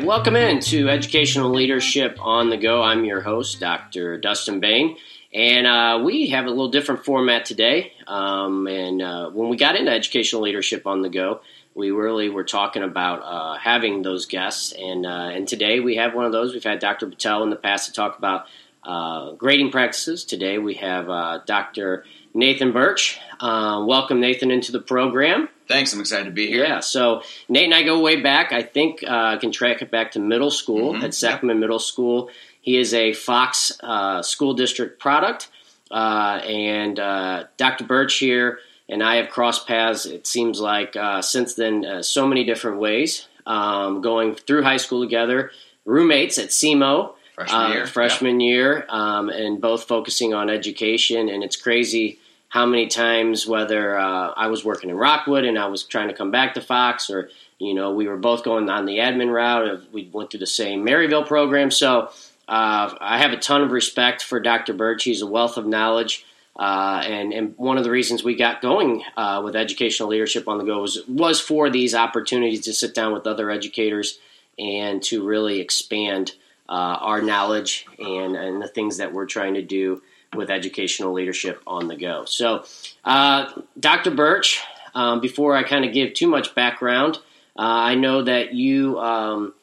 welcome in to Educational Leadership on the Go. I'm your host, Dr. Dustin Bain, and uh, we have a little different format today. Um, and uh, when we got into Educational Leadership on the Go, we really were talking about uh, having those guests, and uh, and today we have one of those. We've had Dr. Patel in the past to talk about uh, grading practices. Today we have uh, Dr. Nathan Burch. welcome, Nathan, into the program. Thanks. I'm excited to be here. Yeah. So Nate and I go way back. I think uh, I can track it back to middle school mm-hmm. at Seckman yep. Middle School. He is a Fox uh, School District product, uh, and uh, Dr. Burch here and I have crossed paths. It seems like uh, since then, uh, so many different ways. Um, going through high school together, roommates at SEMO. Freshman year, freshman yep. year, um, and both focusing on education. And it's crazy how many times, whether uh, I was working in Rockwood and I was trying to come back to Fox, or you know, we were both going on the admin route. Of, we went through the same Maryville program, so uh, I have a ton of respect for Dr. Burch. He's a wealth of knowledge. Uh, and, and one of the reasons we got going uh, with educational leadership on the go was, was for these opportunities to sit down with other educators and to really expand uh, our knowledge and, and the things that we're trying to do with educational leadership on the go. So, uh, Dr. Burch, um, before I kind of give too much background, uh, I know that you um,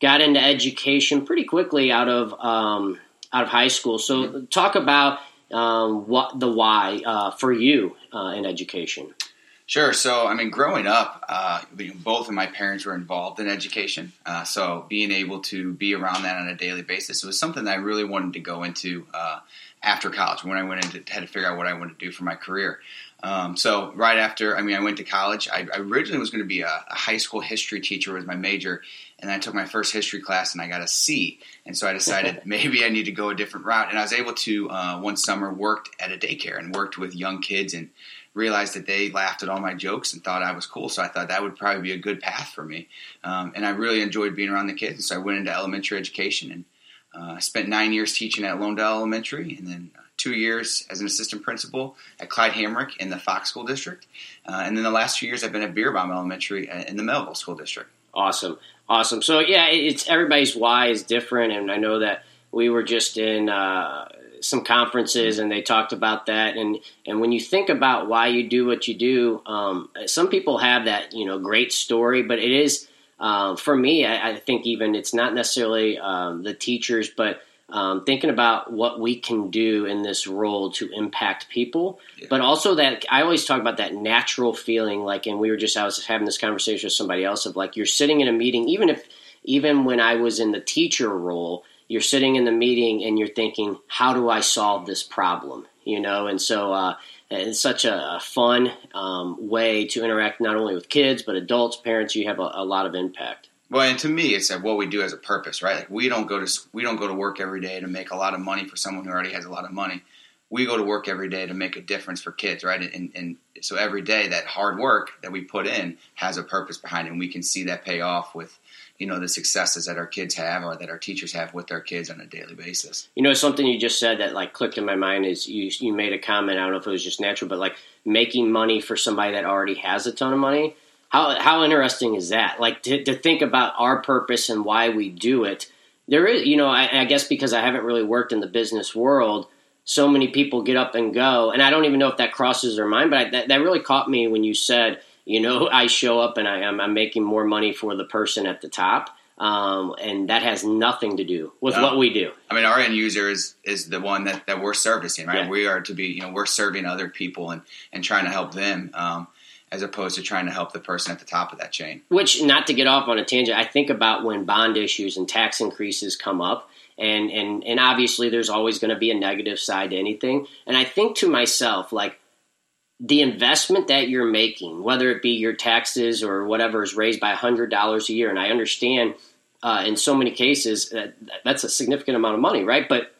got into education pretty quickly out of um, out of high school. So, mm-hmm. talk about um, what the why uh, for you uh, in education. Sure. So, I mean, growing up, uh, both of my parents were involved in education. Uh, so, being able to be around that on a daily basis was something that I really wanted to go into uh, after college when I went into had to figure out what I wanted to do for my career. Um, so right after, I mean, I went to college. I, I originally was going to be a, a, high school history teacher was my major, and I took my first history class and I got a C. And so I decided maybe I need to go a different route. And I was able to uh, one summer worked at a daycare and worked with young kids and realized that they laughed at all my jokes and thought I was cool. So I thought that would probably be a good path for me. Um, and I really enjoyed being around the kids. And so I went into elementary education and I spent nine years teaching at Lonedell Elementary, and then uh, two years as an assistant principal at Clyde Hamrick in the Fox School District, uh, and then the last two years I've been at Bierbaum Elementary uh, in the Mehlville School District. Awesome, awesome. So yeah, it's everybody's why is different, and I know that we were just in uh, some conferences and they talked about that, and and when you think about why you do what you do, um, some people have that you know great story, but it is uh, for me, I, I, think even it's not necessarily um, the teachers, but um, thinking about what we can do in this role to impact people, yeah. but also that I always talk about that natural feeling. Like, and we were just I was having this conversation with somebody else of like you're sitting in a meeting, even if even when I was in the teacher role, you're sitting in the meeting and you're thinking, how do I solve this problem? You know, and so uh, it's such a, fun um, way to interact not only with kids but adults, parents. You have a, a lot of impact. Well, and to me, it's what we do as a purpose, right? Like we don't go to we don't go to work every day to make a lot of money for someone who already has a lot of money. We go to work every day to make a difference for kids, right? And, and so every day that hard work that we put in has a purpose behind it, and we can see that pay off with you know the successes that our kids have or that our teachers have with their kids on a daily basis. You know, something you just said that like clicked in my mind is you you made a comment. I don't know if it was just natural, but like making money for somebody that already has a ton of money. How how interesting is that? Like to, to think about our purpose and why we do it. There is, you know, I, I guess because I haven't really worked in the business world, so many people get up and go, and I don't even know if that crosses their mind. But I, that that really caught me when you said you know, I show up and I am I'm making more money for the person at the top. Um, and that has nothing to do with no. what we do. I mean, our end user is, is the one that, that we're servicing, right? Yeah. We are to be, you know, we're serving other people and, and trying to help them, um, as opposed to trying to help the person at the top of that chain. Which, not to get off on a tangent, I think about when bond issues and tax increases come up, and and and obviously there's always going to be a negative side to anything. And I think to myself, like the investment that you're making, whether it be your taxes or whatever is raised by $100 a year, and I understand uh, in so many cases that that's a significant amount of money, right? But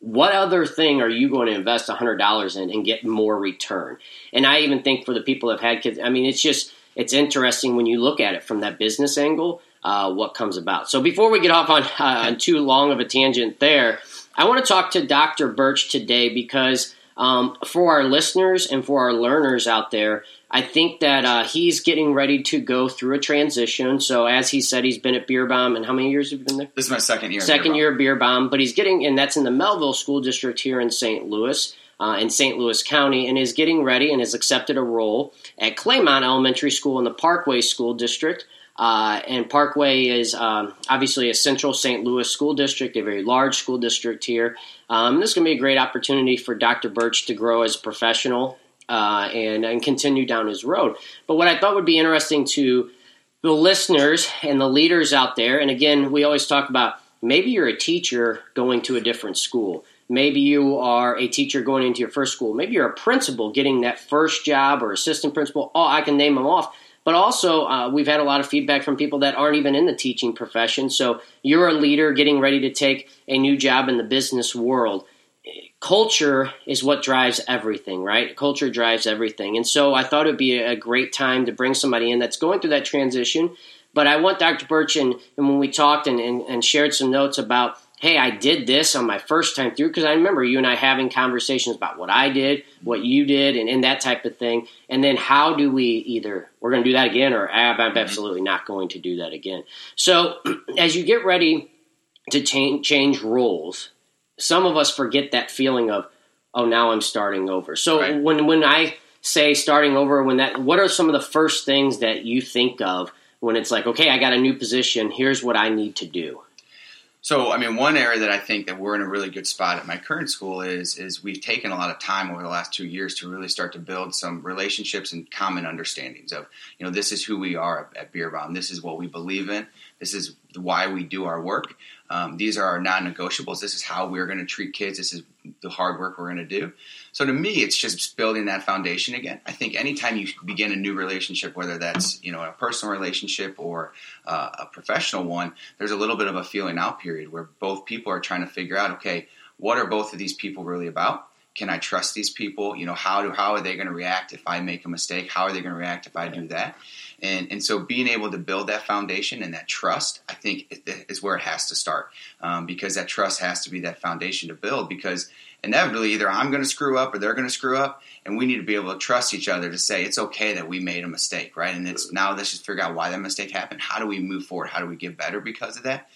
what other thing are you going to invest $100 in and get more return? And I even think for the people that have had kids, I mean, it's just, it's interesting when you look at it from that business angle, uh, what comes about. So before we get off on, uh, on too long of a tangent there, I want to talk to Dr. Burch today because um, for our listeners and for our learners out there, I think that uh, he's getting ready to go through a transition. So, as he said, he's been at Bierbaum, and how many years have you been there? This is my second year. Second year Bierbaum, but he's getting, and that's in the Mehlville School District here in St. Louis. Uh, in St. Louis County, and is getting ready and has accepted a role at Claymont Elementary School in the Parkway School District. Uh, and Parkway is um, obviously a central St. Louis school district, a very large school district here. Um, this is going to be a great opportunity for Dr. Burch to grow as a professional uh, and, and continue down his road. But what I thought would be interesting to the listeners and the leaders out there, and again, we always talk about maybe you're a teacher going to a different school. Maybe you are a teacher going into your first school. Maybe you're a principal getting that first job or assistant principal. Oh, I can name them off. But also, uh, we've had a lot of feedback from people that aren't even in the teaching profession. So you're a leader getting ready to take a new job in the business world. Culture is what drives everything, right? Culture drives everything. And so I thought it would be a great time to bring somebody in that's going through that transition. But I want Dr. Burch, and, and when we talked and, and, and shared some notes about hey, I did this on my first time through because I remember you and I having conversations about what I did, what you did, and, and that type of thing. And then how do we either we're going to do that again or I'm mm-hmm. absolutely not going to do that again. So as you get ready to change change roles, some of us forget that feeling of oh now I'm starting over. So right. when when I say starting over, when that what are some of the first things that you think of when it's like okay I got a new position, here's what I need to do. So, I mean, one area that I think that we're in a really good spot at my current school is is we've taken a lot of time over the last two years to really start to build some relationships and common understandings of, you know, this is who we are at Bomb. This is what we believe in. This is why we do our work. Um, these are our non-negotiables. This is how we're going to treat kids. This is the hard work we're going to do. So to me, it's just building that foundation again. I think anytime you begin a new relationship, whether that's you know a personal relationship or uh, a professional one, there's a little bit of a feeling out period where both people are trying to figure out, okay, what are both of these people really about? Can I trust these people? You know, how do how are they going to react if I make a mistake? How are they going to react if I do that? And, and so being able to build that foundation and that trust, I think, is where it has to start um, because that trust has to be that foundation to build because inevitably either I'm going to screw up or they're going to screw up, and we need to be able to trust each other to say it's okay that we made a mistake, right? And it's now let's just figure out why that mistake happened. How do we move forward? How do we get better because of that?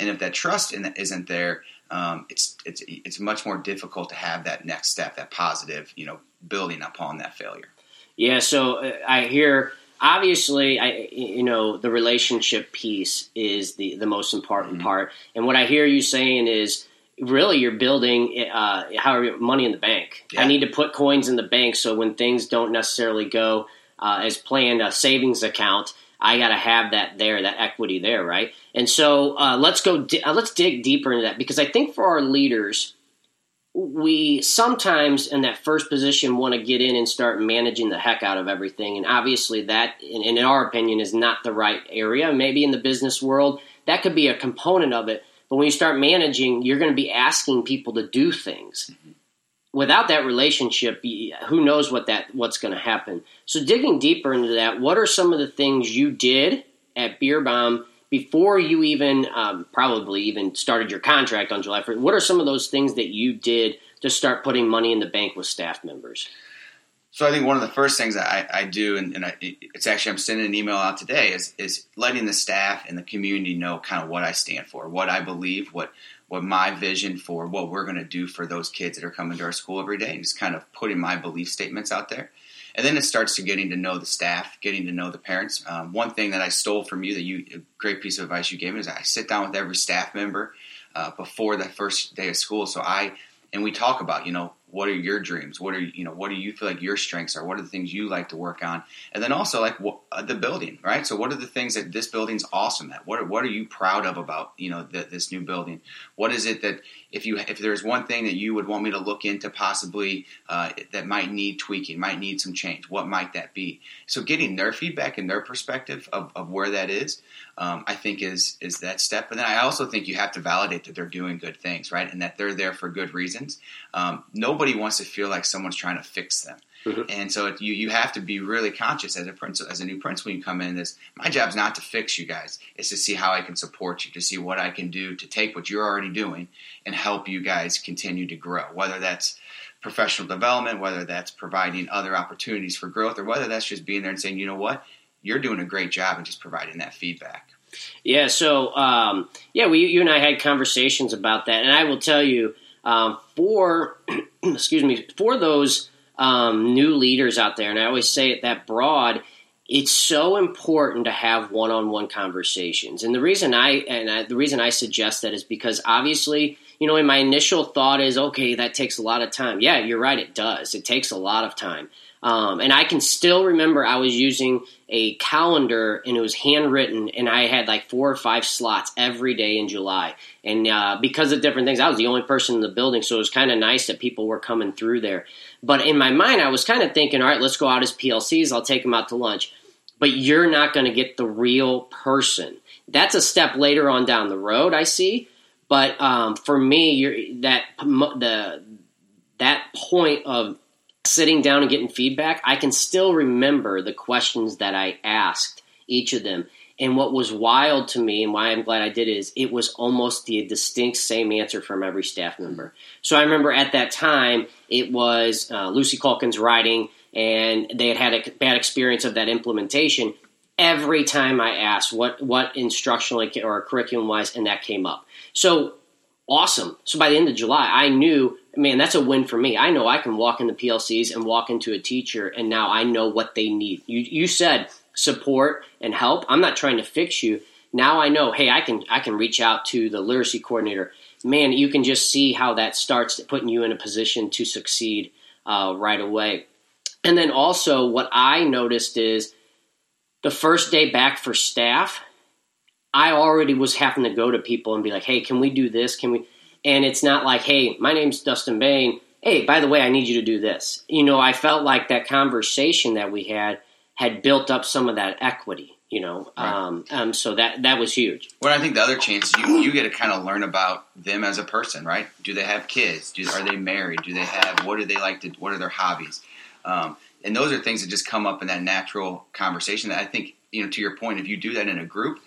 And if that trust isn't there, um, it's it's it's much more difficult to have that next step, that positive, you know, building upon that failure. Yeah. So uh, I hear obviously I you know the relationship piece is the the most important mm-hmm. part and what I hear you saying is really you're building uh how money in the bank yeah. I need to put coins in the bank so when things don't necessarily go uh, as planned a savings account I got to have that there that equity there right and so uh, let's go di- uh, let's dig deeper into that because I think for our leaders we sometimes in that first position want to get in and start managing the heck out of everything. And obviously that in, in, our opinion is not the right area. Maybe in the business world that could be a component of it. But when you start managing you're going to be asking people to do things. Without that relationship who knows what that what's going to happen. So digging deeper into that what are some of the things you did at Bierbaum before you even um, probably even started your contract on July 1st, what are some of those things that you did to start putting money in the bank with staff members? So I think one of the first things I, I do, and, and I, it's actually I'm sending an email out today, is is letting the staff and the community know kind of what I stand for, what I believe, what what my vision for what we're going to do for those kids that are coming to our school every day, and just kind of putting my belief statements out there. And then it starts to getting to know the staff, getting to know the parents. Um, one thing that I stole from you that you, a great piece of advice you gave me is I sit down with every staff member uh, before the first day of school. So I, and we talk about, you know, what are your dreams? What are you know? What do you feel like your strengths are? What are the things you like to work on? And then also like what, uh, the building, right? So what are the things that this building's awesome at? What are, what are you proud of about you know the, this new building? What is it that if you if there's one thing that you would want me to look into possibly uh, that might need tweaking, might need some change, what might that be? So getting their feedback and their perspective of, of where that is, um, I think is is that step. And then I also think you have to validate that they're doing good things, right, and that they're there for good reasons. Um, nobody wants to feel like someone's trying to fix them. Mm-hmm. And so it, you you have to be really conscious as a principal, as a new principal. You come in this. My job's not to fix you guys. It's to see how I can support you, to see what I can do to take what you're already doing and help you guys continue to grow. Whether that's professional development, whether that's providing other opportunities for growth, or whether that's just being there and saying, you know what, you're doing a great job and just providing that feedback. Yeah. So um, yeah, we you and I had conversations about that, and I will tell you um, for excuse me for those um, new leaders out there, and I always say it that broad. It's so important to have one-on-one conversations, and the reason I and I, the reason I suggest that is because obviously, you know, in my initial thought is okay, that takes a lot of time. Yeah, you're right, it does. It takes a lot of time. Um, and I can still remember I was using a calendar and it was handwritten, and I had like four or five slots every day in July. And uh, because of different things, I was the only person in the building, so it was kind of nice that people were coming through there. But in my mind, I was kind of thinking, all right, let's go out as PLCs. I'll take them out to lunch. But you're not going to get the real person. That's a step later on down the road, I see. But um, for me, that the that point of sitting down and getting feedback, I can still remember the questions that I asked each of them. And what was wild to me and why I'm glad I did is it was almost the distinct same answer from every staff member. So I remember at that time it was uh, Lucy Calkins writing, and they had had a bad experience of that implementation. Every time I asked what what instructional or curriculum wise, and that came up. So awesome. So by the end of July, I knew man, that's a win for me. I know I can walk into PLCs and walk into a teacher, and now I know what they need. You, you said support and help. I'm not trying to fix you. Now I know, hey, I can I can reach out to the literacy coordinator. Man, you can just see how that starts putting you in a position to succeed uh, right away. And then also, what I noticed is the first day back for staff, I already was having to go to people and be like, hey, can we do this? Can we? And it's not like, hey, my name's Dustin Bain. Hey, by the way, I need you to do this. You know, I felt like that conversation that we had had built up some of that equity. You know, right. um, um, so that that was huge. Well, I think the other chance you you get to kind of learn about them as a person, right? Do they have kids? Do, are they married? Do they have what do they like to? What are their hobbies? Um, and those are things that just come up in that natural conversation. That I think you know, to your point, if you do that in a group,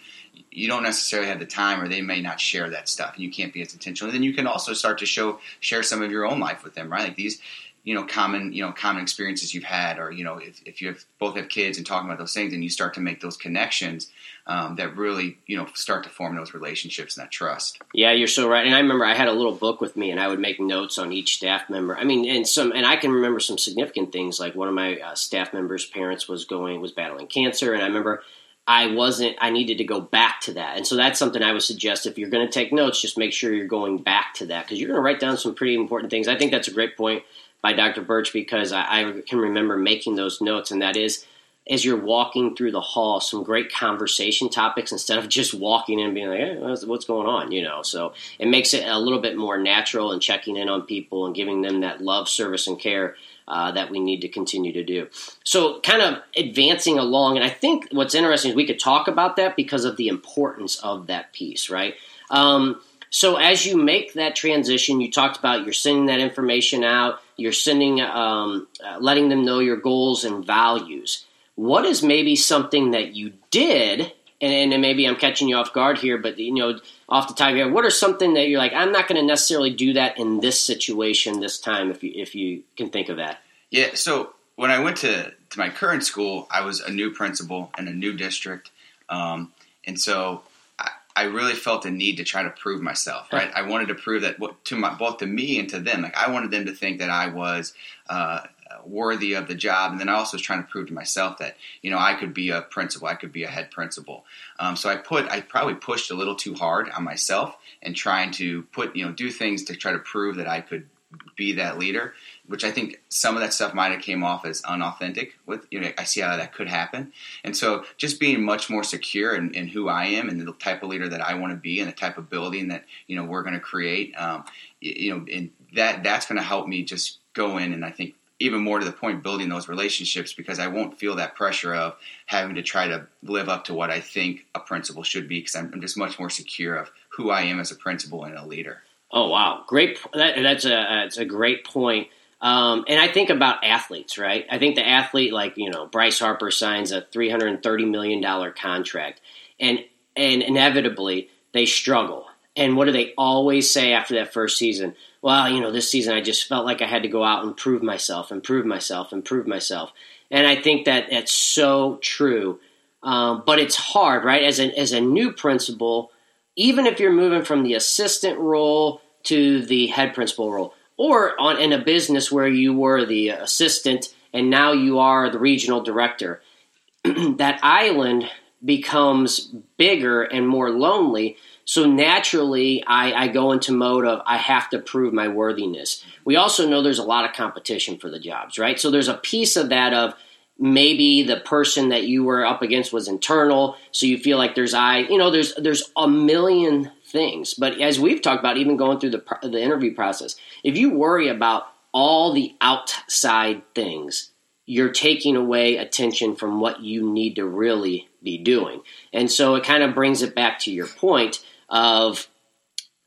you don't necessarily have the time or they may not share that stuff and you can't be as intentional. And then you can also start to show share some of your own life with them right? Like these you know common you know common experiences you've had or you know if, if you have both have kids and talking about those things and you start to make those connections um, that really you know start to form those relationships and that trust. Yeah you're so right. And i remember i had a little book with me and i would make notes on each staff member. I mean and some and i can remember some significant things like one of my uh, staff members parents was going was battling cancer. And i remember I wasn't, I needed to go back to that. And so that's something I would suggest if you're going to take notes, just make sure you're going back to that because you're going to write down some pretty important things. I think that's a great point by Dr. Burch because I, I, can remember making those notes, and that is as you're walking through the hall, some great conversation topics instead of just walking in and being like, hey, what's going on? You know, so it makes it a little bit more natural and checking in on people and giving them that love, service, and care uh, that we need to continue to do. So, kind of advancing along, and I think what's interesting is we could talk about that because of the importance of that piece, right? Um, so, as you make that transition, you talked about you're sending that information out, you're sending, um, uh, letting them know your goals and values. What is maybe something that you did, and, and maybe I'm catching you off guard here, but you know, off the top of your head, what are something that you're like, I'm not going to necessarily do that in this situation this time, if you if you can think of that. Yeah. So when I went to to my current school, I was a new principal in a new district, um, and so I, I, really felt a need to try to prove myself. Right. I wanted to prove that to my both to me and to them. Like I wanted them to think that I was. Uh, worthy of the job. And then I also was trying to prove to myself that you know I could be a principal, I could be a head principal. Um, so I put I probably pushed a little too hard on myself and trying to put you know do things to try to prove that I could be that leader. Which I think some of that stuff might have came off as unauthentic. With you know, I see how that could happen, and so just being much more secure in, in who I am and the type of leader that I want to be, and the type of building that you know we're going to create. Um, you know, and that that's going to help me just go in and I think even more to the point building those relationships because I won't feel that pressure of having to try to live up to what I think a principal should be because I'm, just much more secure of who I am as a principal and a leader. Oh wow, great! That, that's a that's a great point. Um, and I think about athletes, right? I think the athlete, like you know, Bryce Harper signs a three hundred and thirty million dollar contract, and and inevitably they struggle And what do they always say after that first season? Well, you know, this season I just felt like I had to go out and prove myself, improve myself, improve myself. And I think that that's so true. Um, but it's hard, right? As a, as a new principal, even if you're moving from the assistant role to the head principal role, or on in a business where you were the assistant and now you are the regional director, that island becomes bigger and more lonely. So naturally, I, I, go into mode of I have to prove my worthiness. We also know there's a lot of competition for the jobs, right? So there's a piece of that of maybe the person that you were up against was internal, so you feel like there's I, you know, there's there's a million things. But as we've talked about, even going through the the interview process, if you worry about all the outside things, you're taking away attention from what you need to really be doing. And so it kind of brings it back to your point of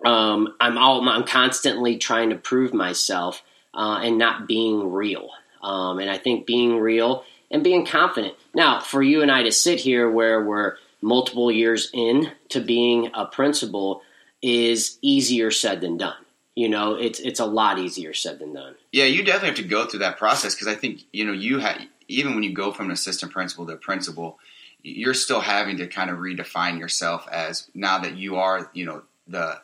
um, I'm all, I'm constantly trying to prove myself uh, and not being real. Um, and I think being real and being confident. Now, for you and I to sit here where we're multiple years in to being a principal is easier said than done. You know, it's it's a lot easier said than done. Yeah, you definitely have to go through that process because I think you know you have even when you go from an assistant principal to a principal, you're still having to kind of redefine yourself as now that you are you know the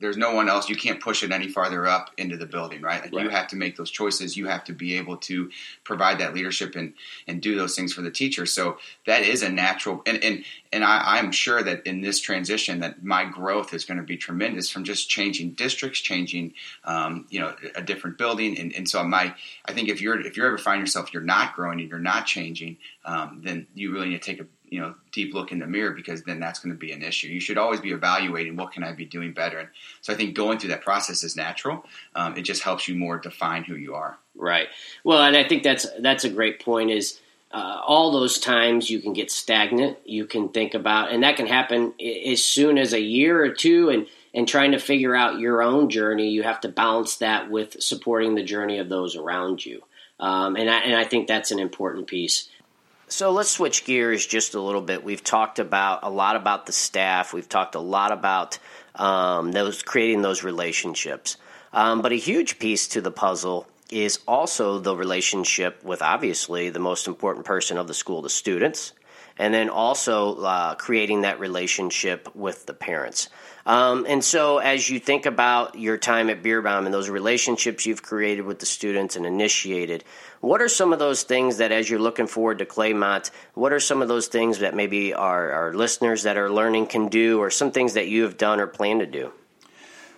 there's no one else. You can't push it any farther up into the building, right? Like right. you have to make those choices. You have to be able to provide that leadership and and do those things for the teacher. So that is a natural and and and I, I'm sure that in this transition that my growth is going to be tremendous from just changing districts, changing um, you know a different building, and, and so my I think if you're if you ever find yourself you're not growing and you're not changing, um, then you really need to take a you know deep look in the mirror because then that's going to be an issue. You should always be evaluating what can I be doing better. And so I think going through that process is natural. Um, it just helps you more define who you are. Right. Well, and I think that's that's a great point. Is uh, all those times you can get stagnant. You can think about, and that can happen as soon as a year or two, and and trying to figure out your own journey. You have to balance that with supporting the journey of those around you. Um, and I, and I think that's an important piece. So let's switch gears just a little bit. We've talked about a lot about the staff. We've talked a lot about um, those creating those relationships. Um, but a huge piece to the puzzle is also the relationship with obviously the most important person of the school, the students, and then also uh, creating that relationship with the parents. Um, and so, as you think about your time at Bierbaum and those relationships you've created with the students and initiated, what are some of those things that, as you're looking forward to Claymont, what are some of those things that maybe our, our listeners that are learning can do, or some things that you have done or plan to do?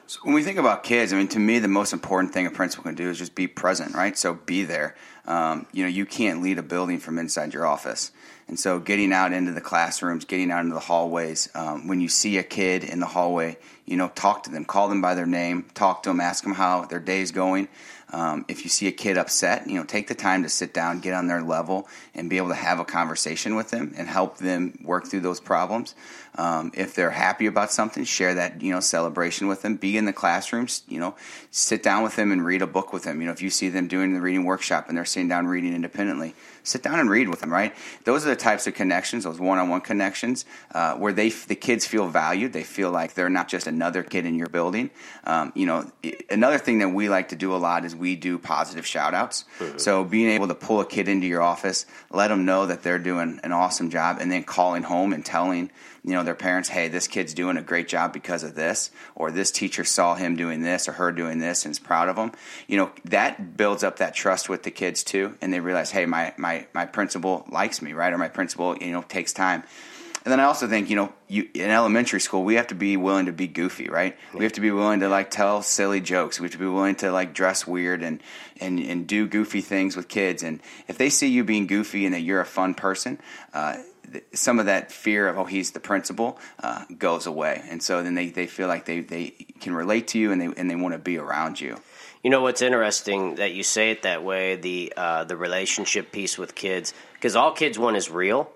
So when we think about kids, I mean, to me, the most important thing a principal can do is just be present, right? So be there. Um, you know, you can't lead a building from inside your office. And so, getting out into the classrooms, getting out into the hallways, um, when you see a kid in the hallway, you know, talk to them, call them by their name, talk to them, ask them how their day is going. Um, if you see a kid upset, you know, take the time to sit down, get on their level, and be able to have a conversation with them and help them work through those problems. Um, if they're happy about something, share that you know celebration with them. Be in the classrooms, you know, sit down with them and read a book with them. You know, if you see them doing the reading workshop and they're sitting down reading independently, sit down and read with them. Right? Those are the types of connections, those one-on-one connections, uh, where they the kids feel valued. They feel like they're not just another kid in your building. Um, you know, another thing that we like to do a lot is we do positive shout outs. Mm-hmm. So being able to pull a kid into your office, let them know that they're doing an awesome job, and then calling home and telling you know their parents hey this kid's doing a great job because of this or this teacher saw him doing this or her doing this and is proud of them you know that builds up that trust with the kids too and they realize hey my my my principal likes me right or my principal you know takes time and then I also think, you know, you, in elementary school, we have to be willing to be goofy, right? We have to be willing to like tell silly jokes. We have to be willing to like dress weird and, and, and do goofy things with kids. And if they see you being goofy and that you're a fun person, uh, some of that fear of oh he's the principal uh, goes away, and so then they, they feel like they, they can relate to you and they and they want to be around you. You know what's interesting that you say it that way the uh, the relationship piece with kids because all kids want is real.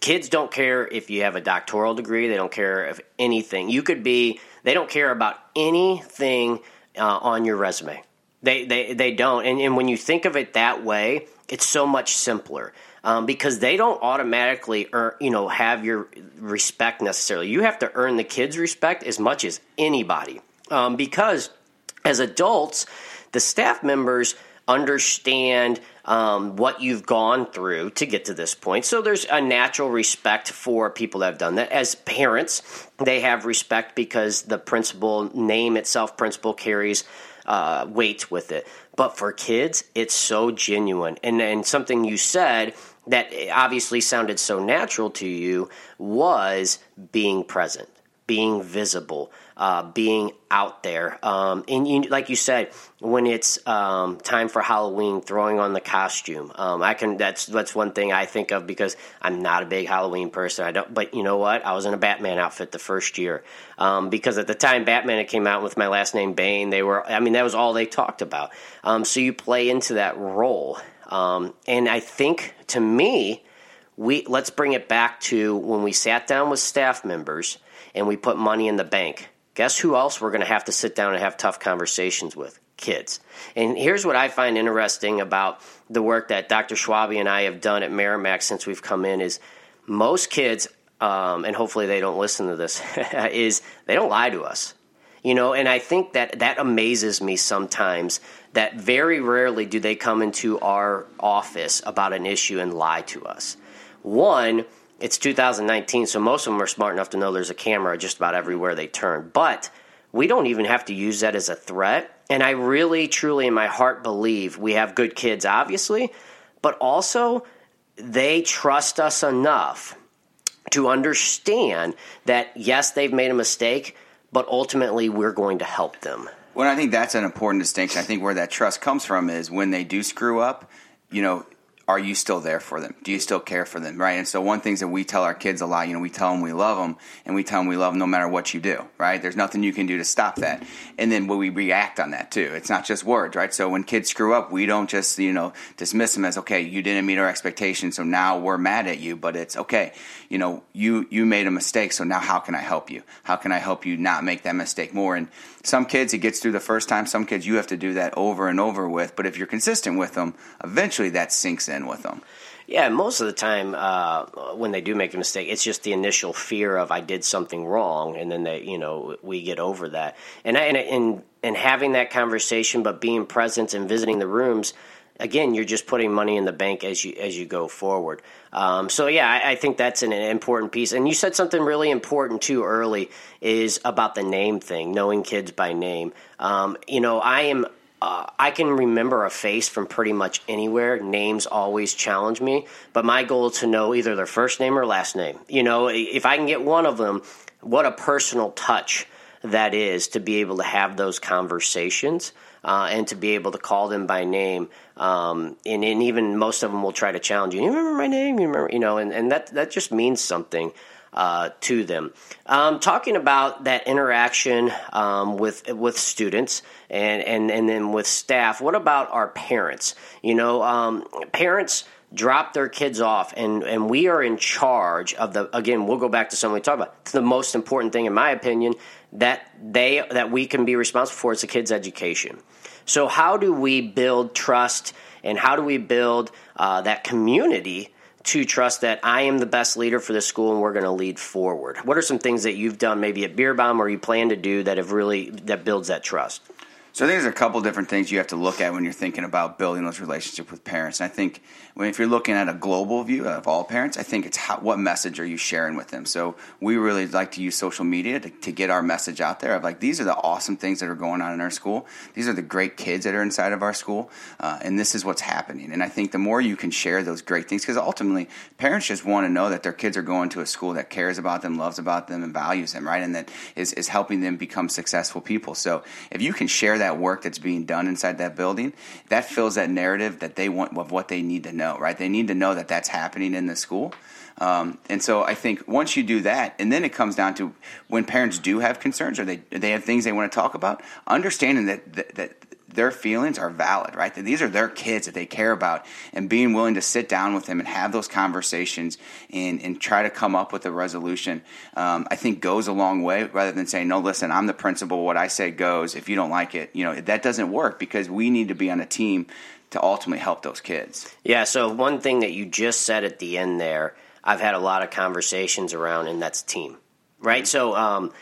Kids don't care if you have a doctoral degree. They don't care if anything. You could be. They don't care about anything uh, on your resume. They they they don't. And and when you think of it that way, it's so much simpler. Um, because they don't automatically earn, you know, have your respect necessarily. You have to earn the kids' respect as much as anybody. Um, because as adults, the staff members understand um, what you've gone through to get to this point. So there's a natural respect for people that have done that. As parents, they have respect because the principal name itself, principal carries uh, weight with it. But for kids, it's so genuine. And, and something you said that obviously sounded so natural to you was being present, being visible uh, being out there. Um, and you, like you said, when it's um, time for Halloween, throwing on the costume. Um, I can. That's that's one thing I think of because I'm not a big Halloween person. I don't. But you know what? I was in a Batman outfit the first year um, because at the time Batman came out with my last name Bane. They were. I mean, that was all they talked about. Um, so you play into that role, um, and I think to me. We, let's bring it back to when we sat down with staff members and we put money in the bank Guess who else we're going to have to sit down and have tough conversations with? Kids. And here's what I find interesting about the work that Dr. Schwabe and I have done at Meramec since we've come in is most kids, um, and hopefully they don't listen to this, is they don't lie to us. You know, and I think that that amazes me sometimes that very rarely do they come into our office about an issue and lie to us. One, it's 2019, so most of them are smart enough to know there's a camera just about everywhere they turn. But we don't even have to use that as a threat. And I really, truly, in my heart, believe we have good kids, obviously, but also they trust us enough to understand that, yes, they've made a mistake, but ultimately we're going to help them. Well, I think that's an important distinction. I think where that trust comes from is when they do screw up, you know, are you still there for them? Do you still care for them? Right. And so one things that we tell our kids a lot, you know, we tell them we love them and we tell them we love them no matter what you do. Right. There's nothing you can do to stop that. And then we react on that too. It's not just words. Right. So when kids screw up, we don't just, you know, dismiss them as, okay, you didn't meet our expectations. So now we're mad at you, but it's okay. You know, you, you made a mistake. So now how can I help you? How can I help you not make that mistake more? And some kids, it gets through the first time. Some kids, you have to do that over and over with. But if you're consistent with them, eventually that sinks in with them. Yeah, most of the time uh, when they do make a mistake, it's just the initial fear of I did something wrong, and then they, you know, we get over that. And and and, and having that conversation, but being present and visiting the rooms again, you're just putting money in the bank as you as you go forward. Um, so yeah, I, I, think that's an, important piece. And you said something really important too early is about the name thing, knowing kids by name. Um, you know, I am. Uh, I can remember a face from pretty much anywhere. Names always challenge me, but my goal is to know either their first name or last name. You know, if I can get one of them, what a personal touch that is to be able to have those conversations uh, and to be able to call them by name. Um, and, and, even most of them will try to challenge you. You remember my name? You remember? You know, and, and that that just means something. Uh, to them. Um, talking about that interaction um, with with students and, and and then with staff. What about our parents? You know, um, parents drop their kids off and, and we are in charge of the again we'll go back to something we talked about it's the most important thing in my opinion that they that we can be responsible for is the kids education. So how do we build trust and how do we build uh, that community to trust that I am the best leader for the school and we're going to lead forward? What are some things that you've done maybe at Bierbaum or you plan to do that have really that builds that trust so I think there's a couple different things you have to look at when you're thinking about building those relationships with parents. And I think when, if you're looking at a global view of all parents, I think it's how, what message are you sharing with them. So we really like to use social media to, to get our message out there of like these are the awesome things that are going on in our school. These are the great kids that are inside of our school, uh, and this is what's happening. And I think the more you can share those great things, because ultimately parents just want to know that their kids are going to a school that cares about them, loves about them, and values them, right? And that is is helping them become successful people. So if you can share that that work that's being done inside that building, that fills that narrative that they want of what they need to know, right? They need to know that that's happening in the school. Um, and so I think once you do that, and then it comes down to when parents do have concerns or they they have things they want to talk about, understanding that that, that their feelings are valid, right? That these are their kids that they care about, and being willing to sit down with them and have those conversations and, and try to come up with a resolution, um, I think goes a long way. Rather than saying, "No, listen, I'm the principal. What I say goes. If you don't like it, you know that doesn't work because we need to be on a team to ultimately help those kids." Yeah. So one thing that you just said at the end there, I've had a lot of conversations around, and that's team, right? So. Um,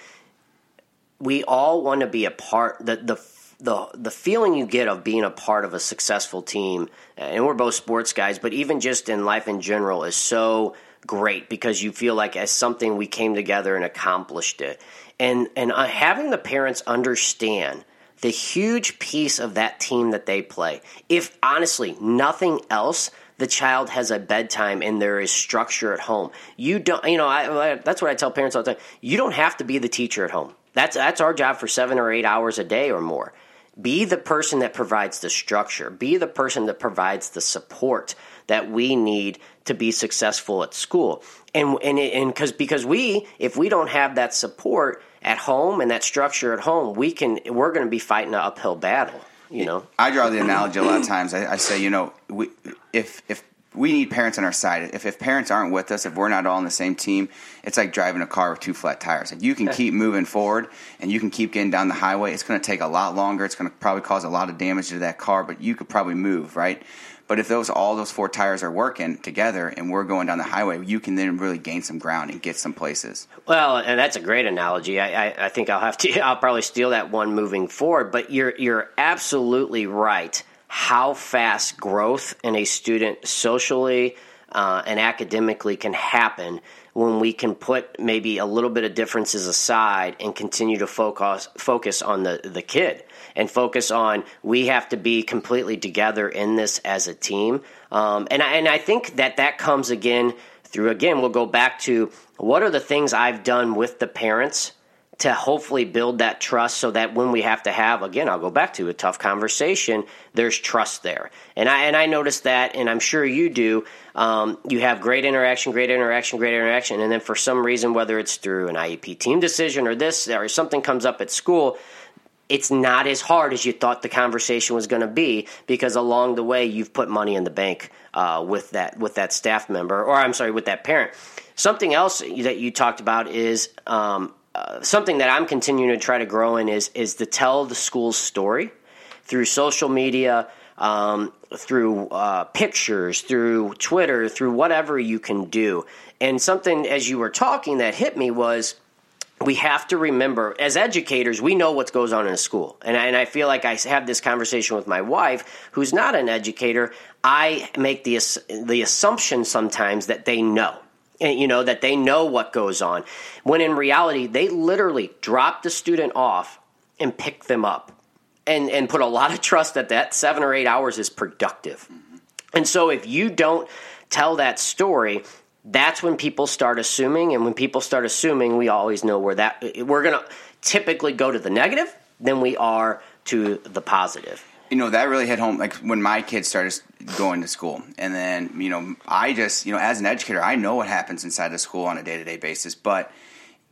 we all want to be a part the the the the feeling you get of being a part of a successful team and we're both sports guys but even just in life in general is so great because you feel like as something we came together and accomplished it. And and uh, having the parents understand the huge piece of that team that they play. If honestly nothing else the child has a bedtime and there is structure at home. You don't you know I, that's what i tell parents all the time. You don't have to be the teacher at home. That's that's our job for seven or eight hours a day or more. Be the person that provides the structure. Be the person that provides the support that we need to be successful at school. And and and because because we if we don't have that support at home and that structure at home, we can we're going to be fighting an uphill battle. You know, I draw the analogy a lot of times. I, I say, you know, we, if if we need parents on our side. If, if parents aren't with us, if we're not all on the same team, it's like driving a car with two flat tires. You can keep moving forward and you can keep getting down the highway. It's going to take a lot longer. It's going to probably cause a lot of damage to that car, but you could probably move, right? But if those all those four tires are working together and we're going down the highway, you can then really gain some ground and get some places. Well, and that's a great analogy. I, I, I think I'll have to. I'll probably steal that one moving forward. But you're you're absolutely right how fast growth in a student socially uh, and academically can happen when we can put maybe a little bit of differences aside and continue to focus focus on the, the kid and focus on we have to be completely together in this as a team. Um, and I, and I think that that comes again through again we'll go back to what are the things I've done with the parents to hopefully build that trust so that when we have to have again I'll go back to a tough conversation there's trust there. And I and I noticed that and I'm sure you do. Um, you have great interaction great interaction great interaction and then for some reason whether it's through an IEP team decision or this or something comes up at school it's not as hard as you thought the conversation was going to be because along the way you've put money in the bank uh, with that with that staff member or I'm sorry with that parent. Something else that you talked about is um, something that I'm continuing to try to grow in is is to tell the school's story through social media, um, through uh, pictures, through Twitter, through whatever you can do. And something as you were talking that hit me was we have to remember as educators we know what goes on in a school. And I, and I feel like i have this conversation with my wife who's not an educator. I make the, the assumption sometimes that they know you know that they know what goes on when in reality they literally drop the student off and pick them up and and put a lot of trust that that seven or eight hours is productive. Mm-hmm. And so if you don't tell that story that's when people start assuming and when people start assuming we always know where that we're going to typically go to the negative than we are to the positive you know that really hit home like when my kids started going to school. And then you know i just you know as an educator i know what happens inside the school on a day-to-day basis. But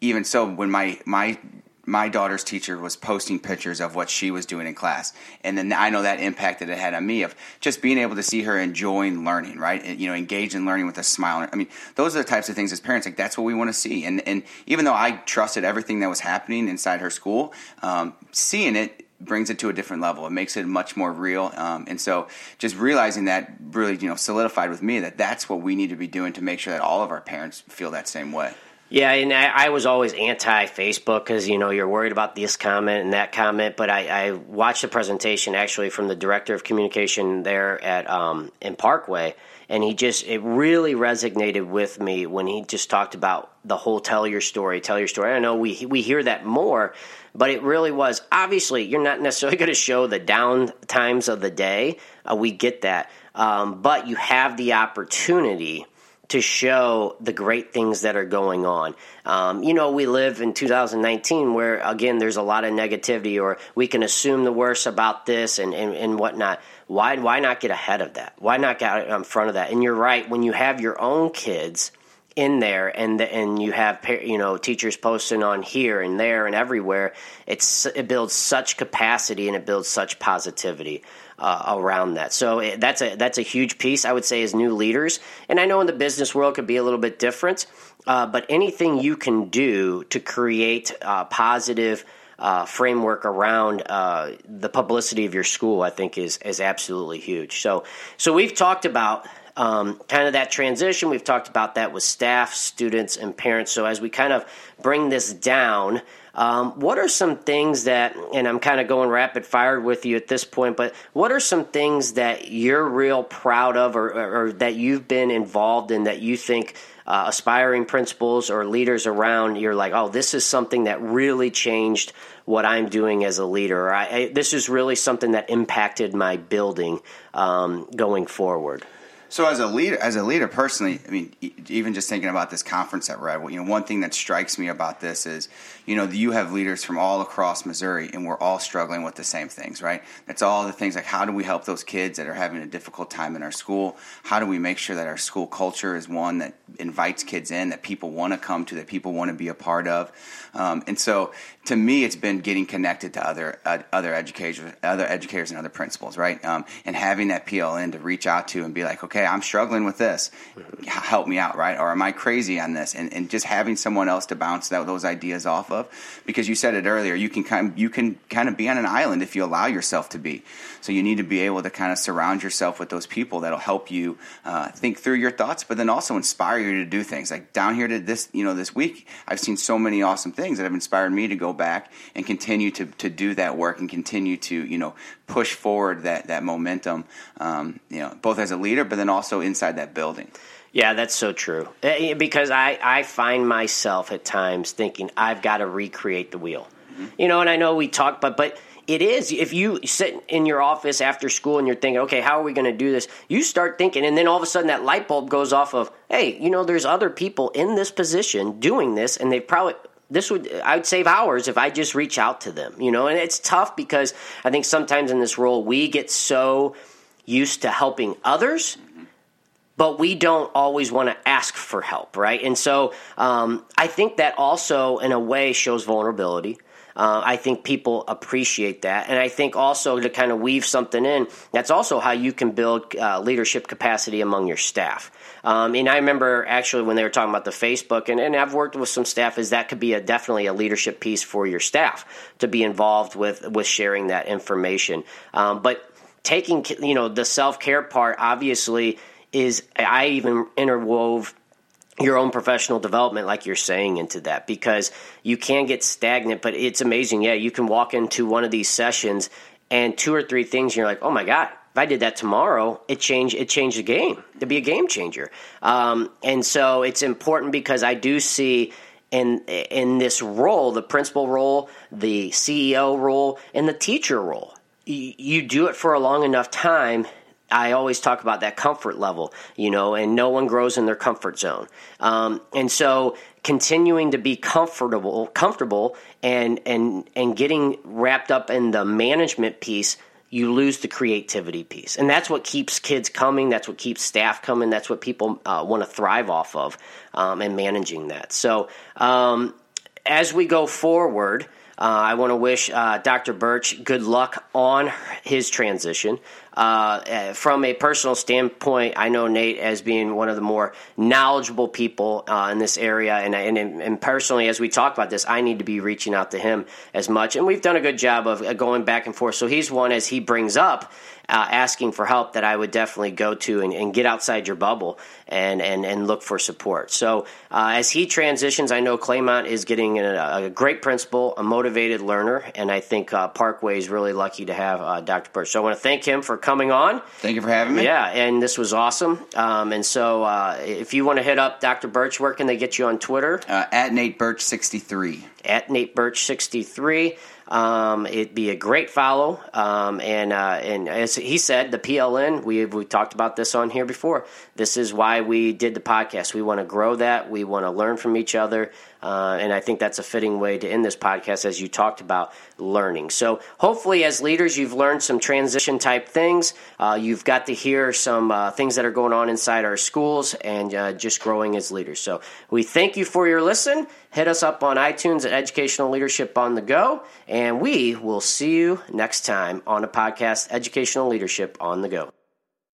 even so when my my my daughter's teacher was posting pictures of what she was doing in class and then i know that impact that it had on me of just being able to see her enjoying learning right? And, you know engage in learning with a smile. I mean those are the types of things as parents like that's what we want to see. And and even though i trusted everything that was happening inside her school um, seeing it brings it to a different level. It makes it much more real. Um, and so just realizing that really, you know, solidified with me that that's what we need to be doing to make sure that all of our parents feel that same way. Yeah, and I, I was always anti Facebook because you know you're worried about this comment and that comment. But I, I, watched the presentation actually from the director of communication there at um, in Parkway, and he just it really resonated with me when he just talked about the whole tell your story, tell your story. I know we we hear that more, but it really was obviously you're not necessarily going to show the down times of the day. Uh, we get that, um, but you have the opportunity to show the great things that are going on. Um, you know, we live in 2019 where, again, there's a lot of negativity, or we can assume the worst about this and, and, and whatnot. Why, why not get ahead of that? Why not get in front of that? And you're right, when you have your own kids in there and and you have you know teachers posting on here and there and everywhere it's it builds such capacity and it builds such positivity uh, around that so it, that's a that's a huge piece i would say as new leaders and i know in the business world could be a little bit different uh, but anything you can do to create uh, positive uh, framework around uh, the publicity of your school, I think is is absolutely huge. So, so we've talked about um, kind of that transition. We've talked about that with staff, students, and parents. So as we kind of bring this down, um, what are some things that, and I'm kind of going rapid fire with you at this point, but what are some things that you're real proud of or, or, or that you've been involved in that you think uh, aspiring principals or leaders around, you're like, oh, this is something that really changed what I'm doing as a leader. I, I, this is really something that impacted my building um, going forward. So as a leader, as a leader personally, I mean, even just thinking about this conference that we're at, you know, one thing that strikes me about this is, you know, you have leaders from all across Missouri, and we're all struggling with the same things, right? That's all the things like how do we help those kids that are having a difficult time in our school? How do we make sure that our school culture is one that invites kids in, that people want to come to, that people want to be a part of? Um, and so, to me, it's been getting connected to other uh, other educators, other educators, and other principals, right? Um, and having that PLN to reach out to and be like, okay, I'm struggling with this, help me out, right? Or am I crazy on this? And, and just having someone else to bounce that, those ideas off of, because you said it earlier, you can kind of, you can kind of be on an island if you allow yourself to be. So you need to be able to kind of surround yourself with those people that'll help you uh, think through your thoughts, but then also inspire you to do things. Like down here to this, you know, this week, I've seen so many awesome things things that have inspired me to go back and continue to, to do that work and continue to you know push forward that that momentum um, you know both as a leader but then also inside that building. Yeah, that's so true. Eh, eh, because I, I find myself at times thinking I've got to recreate the wheel. Mm-hmm. You know, and I know we talk, but but it is if you sit in your office after school and you're thinking okay how are we going to do this you start thinking and then all of a sudden that light bulb goes off of hey you know there's other people in this position doing this and they probably this would I would save hours if I just reach out to them, you know. And it's tough because I think sometimes in this role we get so used to helping others, but we don't always want to ask for help, right? And so um, I think that also in a way shows vulnerability. Uh, I think people appreciate that. And I think also to kind of weave something in, that's also how you can build uh, leadership capacity among your staff. Um, and I remember actually when they were talking about the Facebook, and, and I've worked with some staff, is that could be a definitely a leadership piece for your staff to be involved with with sharing that information. Um, but taking you know the self care part obviously is I even interwove your own professional development, like you're saying, into that because you can get stagnant. But it's amazing. Yeah, you can walk into one of these sessions and two or three things, you're like, oh my God, if I did that tomorrow, it changed it changed the game. It'd be a game changer. Um, and so it's important because I do see in in this role, the principal role, the CEO role, and the teacher role. you do it for a long enough time I always talk about that comfort level, you know, and no one grows in their comfort zone. Um, and so continuing to be comfortable, comfortable and, and, and getting wrapped up in the management piece, you lose the creativity piece. And that's what keeps kids coming. That's what keeps staff coming. That's what people uh, want to thrive off of um, and managing that. So um, as we go forward, uh, I want to wish uh, Dr. Burch good luck on his transition. Uh, eh, from a personal standpoint, I know Nate as being one of the more knowledgeable people uh, in this area, and, and, and personally, as we talk about this, I need to be reaching out to him as much. And we've done a good job of uh, going back and forth. So he's one as he brings up uh, asking for help that I would definitely go to and, and, get outside your bubble and, and, and look for support. So uh, as he transitions, I know Claymont is getting a, a, great principal, a motivated learner, and I think uh, Parkway is really lucky to have uh, Dr. Burch. So I want to thank him for coming on. Thank you for having me. Yeah, and this was awesome. Um, and so uh, if you want to hit up Dr. Burch, where can they get you on Twitter? Uh, at Nate Burch 63 at Nate Burch 63. Um, it'd be a great follow. Um, and uh, and as he said, the PLN, we we talked about this on here before. This is why we did the podcast. We want to grow that. We want to learn from each other. Uh, and I think that's a fitting way to end this podcast as you talked about learning. So, hopefully, as leaders, you've learned some transition type things. Uh, you've got to hear some uh, things that are going on inside our schools and uh, just growing as leaders. So, we thank you for your listen. Hit us up on iTunes at Educational Leadership on the Go, and we will see you next time on a podcast, Educational Leadership on the Go.